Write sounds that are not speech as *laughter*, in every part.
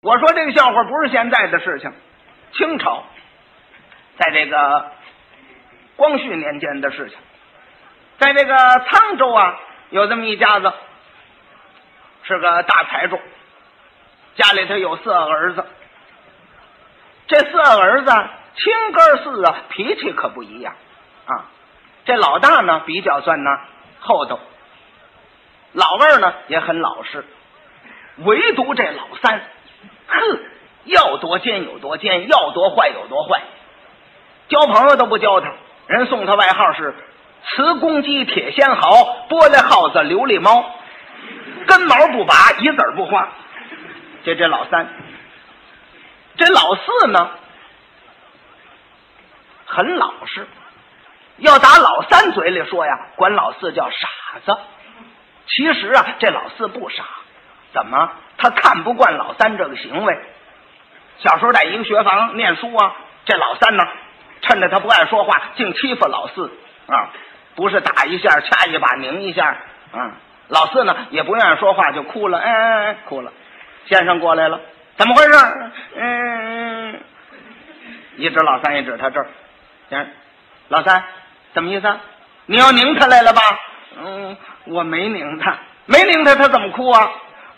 我说这个笑话不是现在的事情，清朝，在这个光绪年间的事情，在这个沧州啊，有这么一家子，是个大财主，家里头有四个儿子，这四个儿子亲哥四啊，脾气可不一样啊。这老大呢比较算呢厚道，老二呢也很老实，唯独这老三，哼，要多奸有多奸，要多坏有多坏，交朋友都不交他，人送他外号是瓷公鸡、铁仙毫、玻璃耗子、琉璃猫，根毛不拔，一子不花。这这老三，这老四呢很老实。要打老三嘴里说呀，管老四叫傻子。其实啊，这老四不傻，怎么？他看不惯老三这个行为。小时候在一个学房念书啊，这老三呢，趁着他不爱说话，净欺负老四啊。不是打一下、掐一把、拧一下啊。老四呢，也不愿意说话，就哭了，哎哎哎，哭了。先生过来了，怎么回事？嗯，一指老三，一指他这儿，先生老三。什么意思？你要拧他来了吧？嗯，我没拧他，没拧他，他怎么哭啊？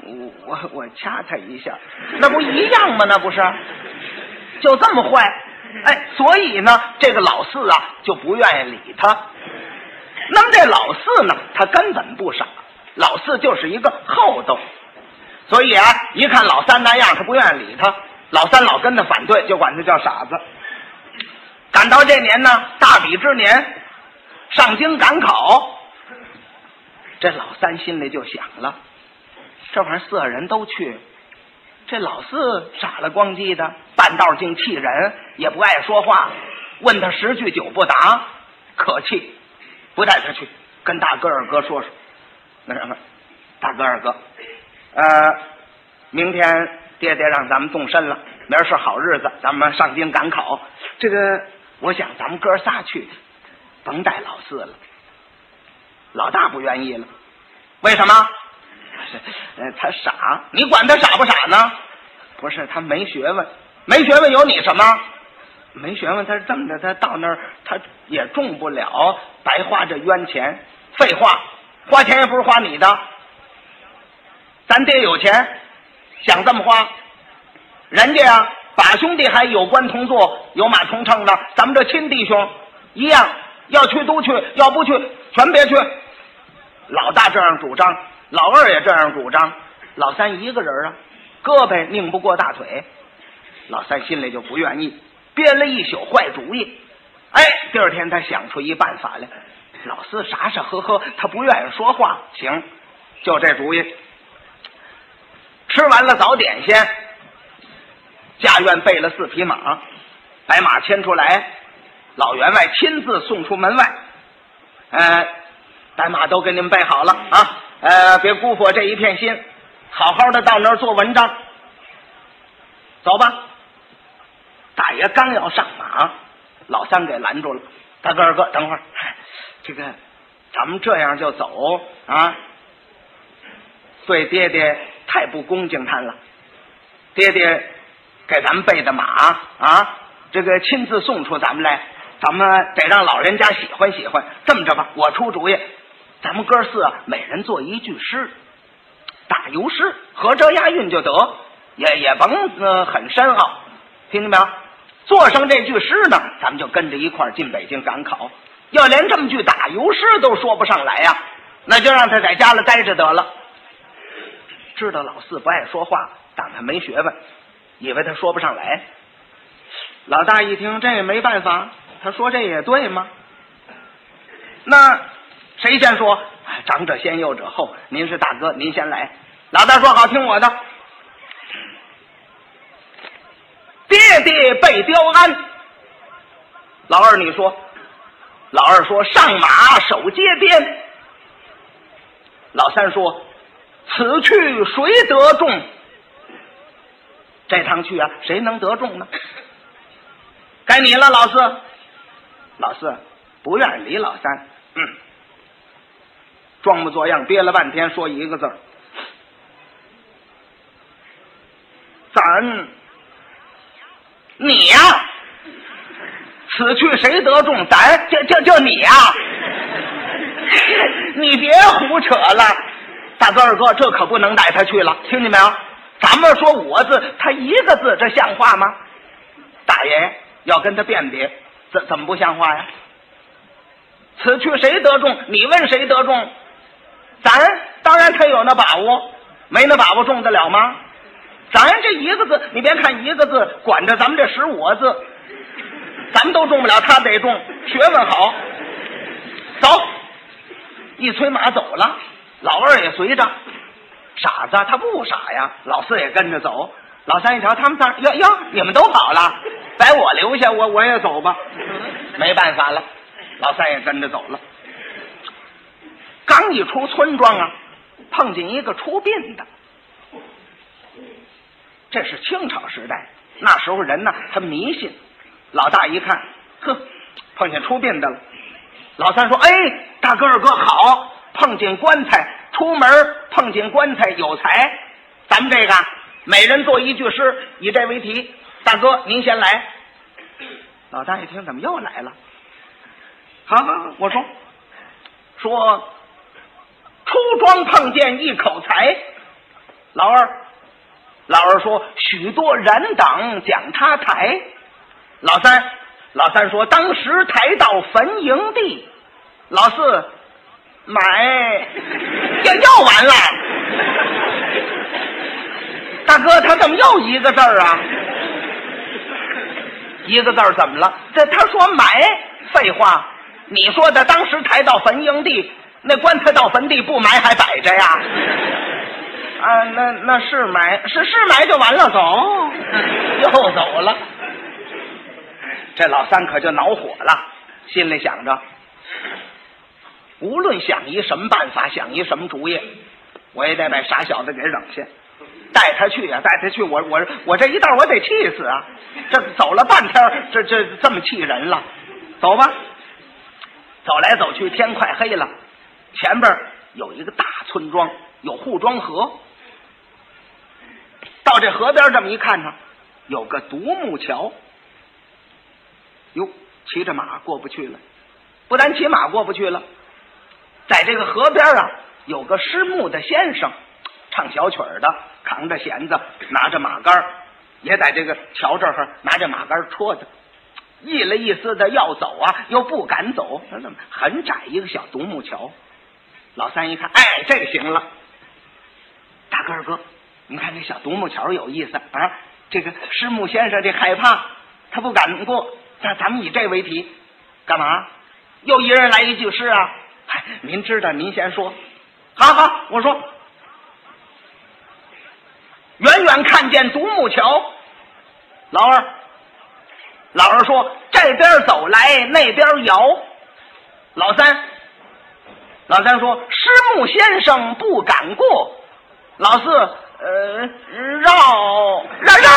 我我我掐他一下，那不一样吗？那不是，就这么坏？哎，所以呢，这个老四啊就不愿意理他。那么这老四呢，他根本不傻，老四就是一个厚道，所以啊，一看老三那样，他不愿意理他。老三老跟他反对，就管他叫傻子。赶到这年呢，大比之年。上京赶考，这老三心里就想了：这玩意儿四个人都去，这老四傻了光叽的，半道竟气人，也不爱说话。问他十句九不答，可气，不带他去。跟大哥二哥说说，那什么，大哥二哥，呃，明天爹爹让咱们动身了，明儿是好日子，咱们上京赶考。这个，我想咱们哥仨去。甭带老四了，老大不愿意了。为什么？*laughs* 呃，他傻，你管他傻不傻呢？不是他没学问，没学问有你什么？没学问，他是这么着，他到那儿他也中不了，白花这冤钱。废话，花钱也不是花你的。咱爹有钱，想这么花，人家呀，把兄弟还有官同坐，有马同乘的，咱们这亲弟兄一样。要去都去，要不去全别去。老大这样主张，老二也这样主张，老三一个人啊，胳膊拧不过大腿。老三心里就不愿意，编了一宿坏主意。哎，第二天他想出一办法来。老四傻傻呵呵，他不愿意说话。行，就这主意。吃完了早点先，家院备了四匹马，白马牵出来。老员外亲自送出门外，呃，白马都给你们备好了啊，呃，别辜负我这一片心，好好的到那儿做文章。走吧，大爷刚要上马，老三给拦住了。大哥二哥，等会儿，这个咱们这样就走啊，对爹爹太不恭敬他了。爹爹给咱们备的马啊，这个亲自送出咱们来。咱们得让老人家喜欢喜欢。这么着吧，我出主意，咱们哥四啊每人做一句诗，打油诗，合辙押韵就得，也也甭呃很深奥，听见没有？做上这句诗呢，咱们就跟着一块儿进北京赶考。要连这么句打油诗都说不上来呀，那就让他在家里待着得了。知道老四不爱说话，当他没学问，以为他说不上来。老大一听，这也没办法。他说：“这也对吗？那谁先说？长者先，幼者后。您是大哥，您先来。老大说好，听我的。爹爹被雕鞍。老二你说。老二说上马守街边。老三说此去谁得中？这趟去啊，谁能得中呢？该你了，老四。”老四不愿理老三，嗯，装模作样憋了半天，说一个字儿：“咱你呀，此去谁得中？咱就就就你呀！*laughs* 你别胡扯了，大哥二哥，这可不能带他去了，听见没有？咱们说五个字，他一个字，这像话吗？大爷要跟他辨别，怎怎么不像话呀？此去谁得中？你问谁得中？咱当然他有那把握，没那把握中得了吗？咱这一个字，你别看一个字，管着咱们这十五个字，咱们都中不了，他得中。学问好，走，一催马走了，老二也随着。傻子他不傻呀，老四也跟着走。老三一瞧，他们仨，哟哟，你们都跑了，把我留下，我我也走吧。没办法了，老三也跟着走了。刚一出村庄啊，碰见一个出殡的。这是清朝时代，那时候人呢，他迷信。老大一看，呵，碰见出殡的了。老三说：“哎，大哥二哥好，碰见棺材，出门碰见棺材有财。咱们这个每人做一句诗，以这为题。大哥您先来。”老大一听，怎么又来了？好好好，我说说，出庄碰见一口才。老二。老二说：“许多人等将他抬。”老三，老三说：“当时抬到坟营地。”老四，买，要要完了。大哥，他怎么又一个字儿啊？一个字怎么了？这他说买，废话，你说的当时抬到坟营地，那棺材到坟地不埋还摆着呀？啊，那那是埋是是埋就完了，走 *laughs* 又走了。这老三可就恼火了，心里想着，无论想一什么办法，想一什么主意，我也得把傻小子给扔下，带他去呀，带他去，我我我这一道我得气死啊！这走了半天，这这这么气人了，走吧。走来走去，天快黑了，前边有一个大村庄，有护庄河。到这河边这么一看呢，有个独木桥。哟，骑着马过不去了，不但骑马过不去了，在这个河边啊，有个施木的先生，唱小曲的，扛着弦子，拿着马杆也在这个桥这儿拿着马杆戳着，意了意思的要走啊，又不敢走，怎么很窄一个小独木桥？老三一看，哎，这行了，大哥二哥。你看这小独木桥有意思啊！这个师母先生这害怕，他不敢过。那咱们以这为题，干嘛？又一人来一句诗啊！嗨，您知道，您先说。好好，我说。远远看见独木桥，老二，老二说这边走来那边摇。老三，老三说师母先生不敢过。老四。呃，绕绕绕，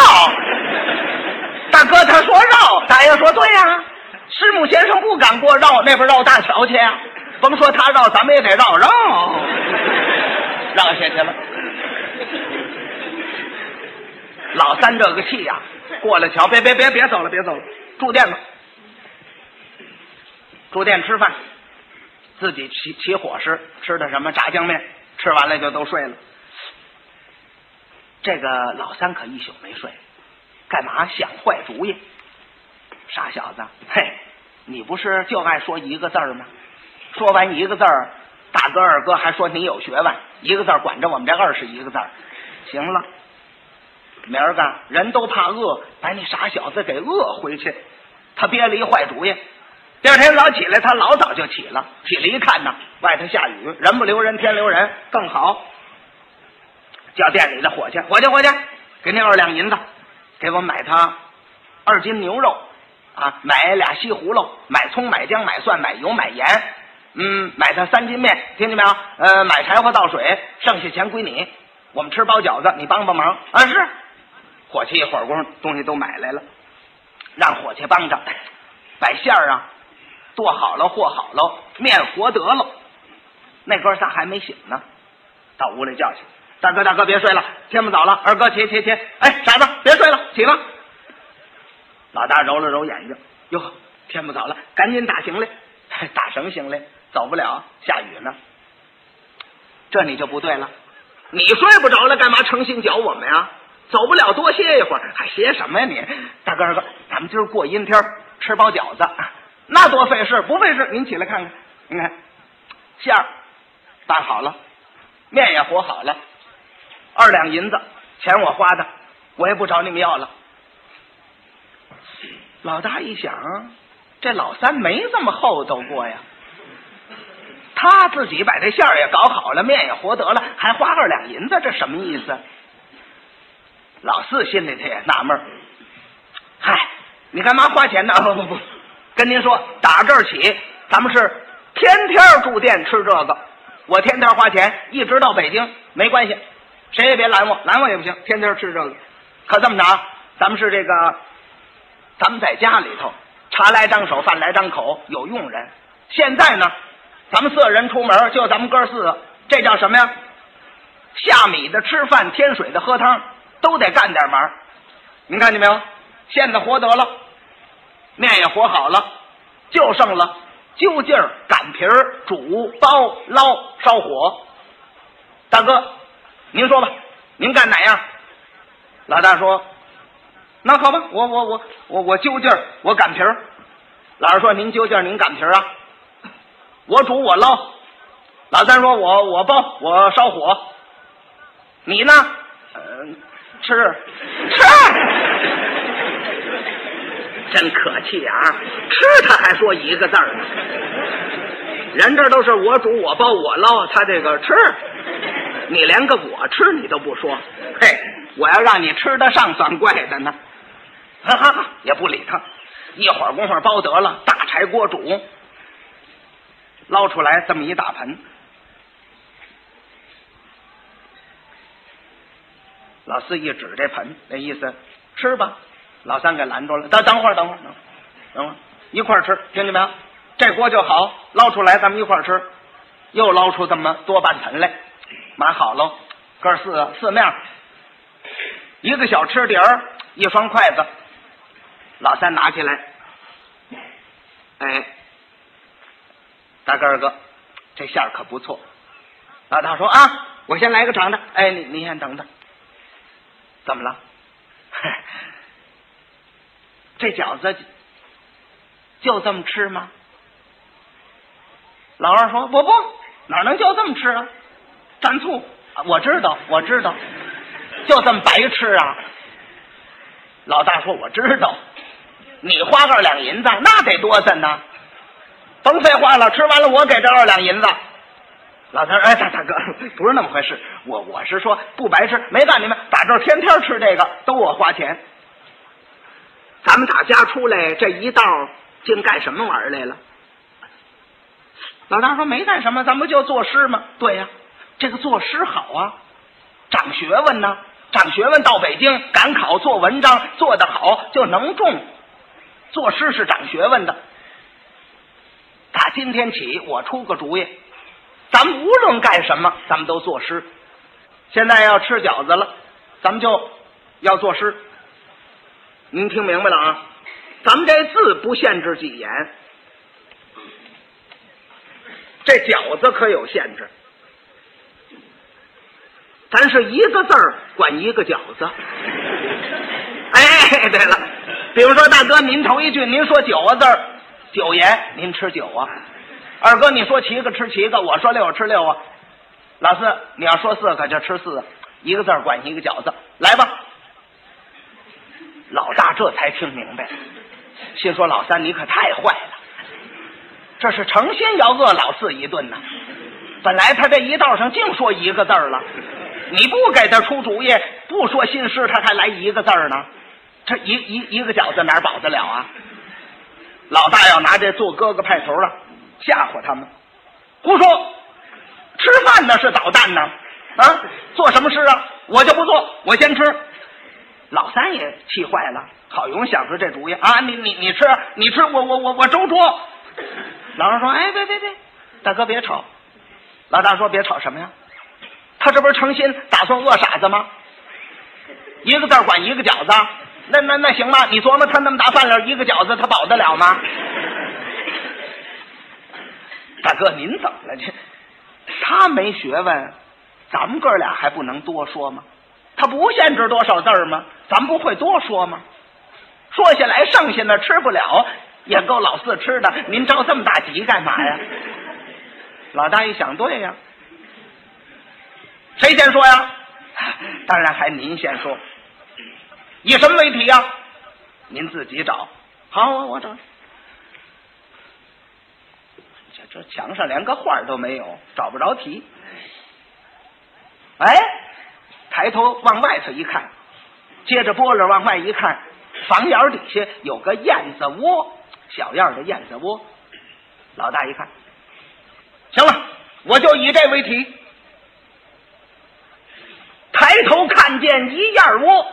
*laughs* 大哥他说绕，大爷说对呀。师母先生不敢过绕那边绕大桥去呀，甭说他绕，咱们也得绕绕，绕下去了。老三这个气呀，过了桥，别别别别走了，别走了，住店吧，住店吃饭，自己起起伙食，吃的什么炸酱面，吃完了就都睡了。这个老三可一宿没睡，干嘛想坏主意？傻小子，嘿，你不是就爱说一个字儿吗？说完一个字儿，大哥二哥还说你有学问，一个字儿管着我们这二十一个字儿。行了，明儿个人都怕饿，把你傻小子给饿回去。他憋了一坏主意。第二天早起来，他老早就起了，起来一看呢，外头下雨，人不留人，天留人，更好。叫店里的伙计，伙计，伙计，给您二两银子，给我买他二斤牛肉啊，买俩西葫芦，买葱，买姜，买蒜，买油，买盐，嗯，买他三斤面，听见没有？呃，买柴火倒水，剩下钱归你。我们吃包饺子，你帮帮忙啊！是，伙计一会儿工夫东西都买来了，让伙计帮着把馅儿啊剁好了，和好了，面和得了。那哥仨还没醒呢，到屋里叫去。大哥大哥别睡了，天不早了。二哥起起起，哎，傻子别睡了，起吧。老大揉了揉眼睛，哟，天不早了，赶紧打行李，打什么行李？走不了，下雨呢。这你就不对了，你睡不着了，干嘛诚心搅我们呀？走不了，多歇一会儿，还歇什么呀你？大哥二哥，咱们今儿过阴天，吃包饺子，那多费事，不费事。您起来看看，您看馅儿拌好了，面也和好了，二两银子，钱我花的，我也不找你们要了。老大一想，这老三没这么厚道过呀。他自己把这馅儿也搞好了，面也和得了，还花二两银子，这什么意思？老四心里头也纳闷嗨，你干嘛花钱呢？不不不，跟您说，打这儿起，咱们是天天住店吃这个，我天天花钱，一直到北京没关系，谁也别拦我，拦我也不行，天天吃这个。可这么着，咱们是这个。咱们在家里头，茶来张手，饭来张口，有佣人。现在呢，咱们四个人出门，就咱们哥四个，这叫什么呀？下米的吃饭，添水的喝汤，都得干点忙。您看见没有？现在活得了，面也和好了，就剩了揪劲儿、擀皮儿、煮、包、捞、烧火。大哥，您说吧，您干哪样？老大说。那好吧，我我我我我揪劲儿，我擀皮儿。老二说：“您揪劲儿，您擀皮儿啊。”我煮我捞。老三说：“我我包我烧火。”你呢？嗯，吃吃。真可气啊！吃他还说一个字儿呢。人这都是我煮我包我捞，他这个吃，你连个我吃你都不说。嘿，我要让你吃得上，算怪的呢。哈哈哈，也不理他，一会儿功夫包得了，大柴锅煮，捞出来这么一大盆。老四一指这盆，那意思吃吧。老三给拦住了，等等会儿，等会儿，等等会儿，一块儿吃，听见没有？这锅就好，捞出来咱们一块儿吃。又捞出这么多半盆来，码好喽，哥四四面，一个小吃碟儿，一双筷子。老三拿起来，哎，大哥二哥，这馅儿可不错。老大说啊，我先来个尝尝。哎，你你先等等，怎么了？这饺子就这么吃吗？老二说我不，哪能就这么吃啊？蘸醋，我知道，我知道，就这么白吃啊。老大说我知道。你花二两银子，那得多森呢！甭废话了，吃完了我给这二两银子。老头，哎，大大哥，不是那么回事，我我是说不白吃，没干你们打这天天吃这个，都我花钱。咱们打家出来这一道，竟干什么玩意儿来了？老大说没干什么，咱不就作诗吗？对呀，这个作诗好啊，长学问呢，长学问到北京赶考做文章，做得好就能中。作诗是长学问的。打今天起，我出个主意，咱们无论干什么，咱们都作诗。现在要吃饺子了，咱们就要作诗。您听明白了啊？咱们这字不限制几言，这饺子可有限制。咱是一个字儿管一个饺子。*laughs* 哎，对了。比如说，大哥，您头一句您说九个字儿，九言，您吃九啊。二哥，你说七个吃七个，我说六吃六啊。老四，你要说四个就吃四个，一个字儿管一个饺子，来吧。老大这才听明白，心说老三你可太坏了，这是诚心要饿老四一顿呐。本来他这一道上净说一个字儿了，你不给他出主意，不说新诗，他还来一个字儿呢。这一一一个饺子哪保得了啊？老大要拿这做哥哥派头了，吓唬他们，胡说！吃饭呢是捣蛋呢？啊，做什么事啊？我就不做，我先吃。老三也气坏了，好容易想出这主意啊！你你你吃，你吃，我我我我周桌。老二说：“哎，别别别，大哥别吵。”老大说：“别吵什么呀？他这不是成心打算饿傻子吗？一个字管一个饺子，那那那行吗？你琢磨他那么大饭量，一个饺子他饱得了吗？*laughs* 大哥，您怎么了？这他没学问，咱们哥俩还不能多说吗？他不限制多少字儿吗？咱不会多说吗？说下来，剩下的吃不了，也够老四吃的。您着这么大急干嘛呀？*laughs* 老大一想，对呀，谁先说呀？当然还您先说。以什么为题呀？您自己找。好，我我找。这这墙上连个画都没有，找不着题。哎，抬头往外头一看，接着玻璃往外一看，房檐底下有个燕子窝，小样的燕子窝。老大一看，行了，我就以这为题。抬头看见一燕窝，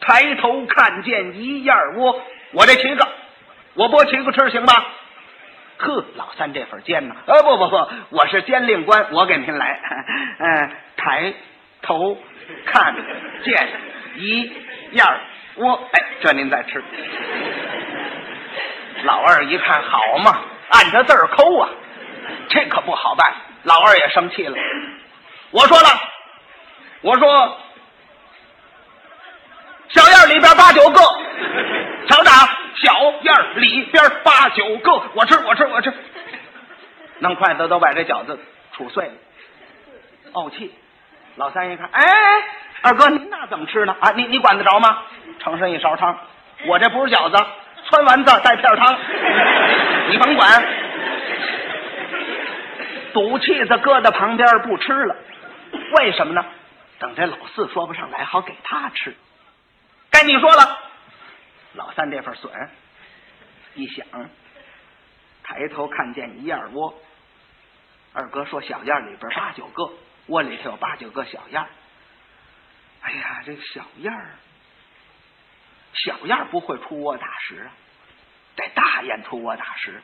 抬头看见一燕窝，我这七个，我剥七个吃行吧？呵，老三这份尖呢？呃，不不不，我是监令官，我给您来。嗯，抬头看见一燕窝，哎，这您再吃。老二一看，好嘛，按着字儿抠啊，这可不好办。老二也生气了，我说了，我说小燕里边八九个，厂长，小燕里边八九个，我吃我吃我吃，弄筷子都把这饺子杵碎了，怄气。老三一看，哎，二哥您那怎么吃呢？啊，你你管得着吗？盛上一勺汤，我这不是饺子，汆丸子带片汤，你甭管。赌气子搁在旁边不吃了，为什么呢？等这老四说不上来，好给他吃。该你说了，老三这份损，一想，抬头看见一燕窝。二哥说小燕里边八九个，窝里头有八九个小燕儿。哎呀，这小燕儿，小燕儿不会出窝打食啊，得大雁出窝打食。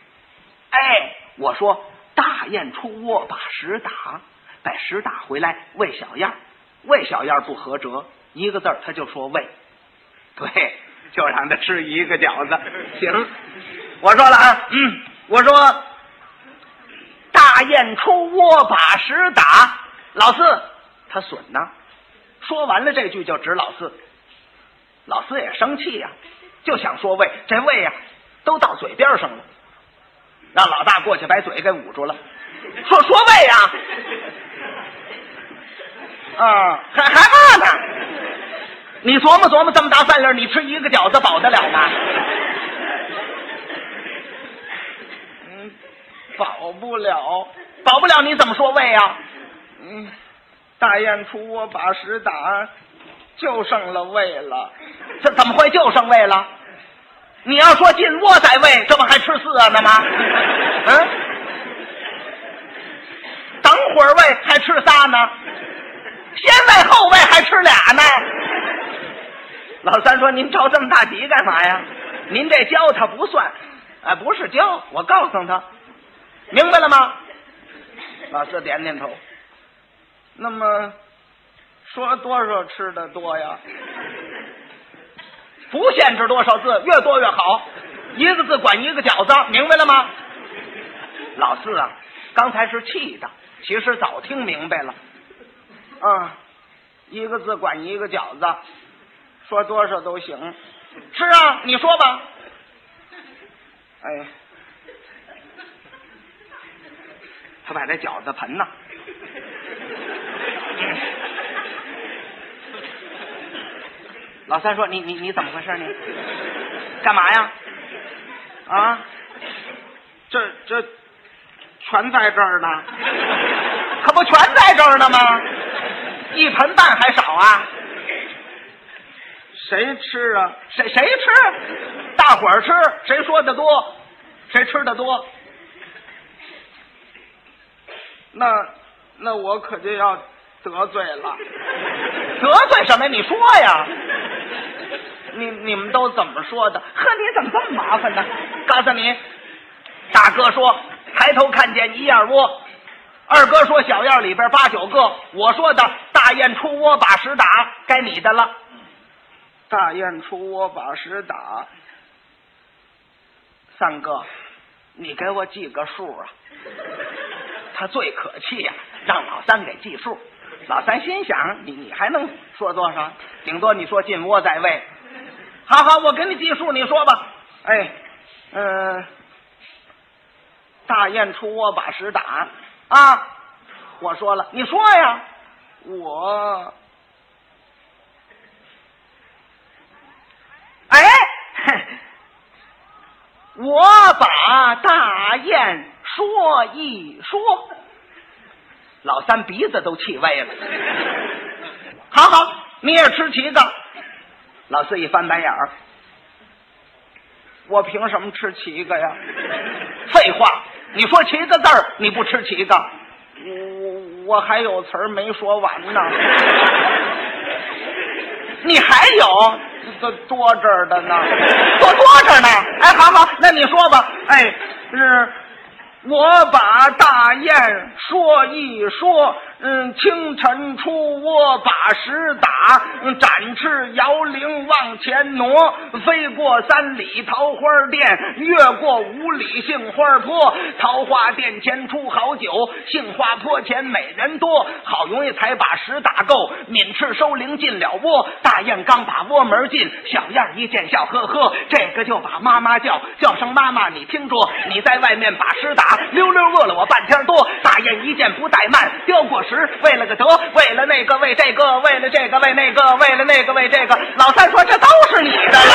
哎，我说。大雁出窝把食打，把食打回来喂小燕儿喂小燕儿不合辙，一个字儿他就说喂，对，就让他吃一个饺子。行，我说了啊，嗯，我说大雁出窝把食打，老四他损呢。说完了这句就指老四，老四也生气呀，就想说喂，这喂呀都到嘴边上了。让老大过去把嘴给捂住了，说说喂呀，啊，还还骂呢？你琢磨琢磨，这么大饭量，你吃一个饺子饱得了吗？嗯，饱不了，饱不了，你怎么说喂呀？嗯，大雁出窝把屎打，就剩了喂了。这怎么会就剩喂了？你要说进窝再喂，这不还吃四呢吗？嗯，等会儿喂还吃仨呢，先喂后喂还吃俩呢。老三说：“您着这么大急干嘛呀？您这教他不算，哎，不是教，我告诉他，明白了吗？”老四点点头。那么说多少吃的多呀？不限制多少字，越多越好。一个字管一个饺子，明白了吗？老四啊，刚才是气的，其实早听明白了。啊，一个字管一个饺子，说多少都行。是啊，你说吧。哎，他把这饺子盆呢。*laughs* 老三说：“你你你怎么回事？你干嘛呀？啊，这这全在这儿呢，*laughs* 可不全在这儿呢吗？一盆半还少啊？谁吃啊？谁谁吃？大伙儿吃，谁说的多，谁吃的多？那那我可就要得罪了。得罪什么？你说呀？”你你们都怎么说的？呵，你怎么这么麻烦呢？告诉你，大哥说，抬头看见一燕窝，二哥说小院里边八九个，我说的大雁出窝把屎打，该你的了。大雁出窝把屎打，三哥，你给我记个数啊！他最可气呀、让老三给记数。老三心想，你你还能说多少？顶多你说进窝在位。好好，我给你记数，你说吧。哎，嗯、大雁出窝把屎打啊！我说了，你说呀，我，哎，我把大雁说一说，老三鼻子都气歪了。好好，你也吃七个。老四一翻白眼儿，我凭什么吃七个呀？废话，你说七个字儿，你不吃七个？我我还有词儿没说完呢。你还有多多这儿的呢？多多这儿呢？哎，好好，那你说吧。哎，是我把大雁说一说。嗯，清晨出窝把石打，展翅摇铃往前挪，飞过三里桃花店，越过五里杏花坡。桃花店前出好酒，杏花坡前美人多。好容易才把石打够，抿翅收铃进了窝。大雁刚把窝门进，小燕一见笑呵呵，这个就把妈妈叫，叫声妈妈你听着，你在外面把屎打，溜溜饿了我半天多。大雁一见不怠慢，叼过十，为了个德，为了那个，为这个，为了这个，为那个，为了那个，为这个。老三说：“这都是你的了。”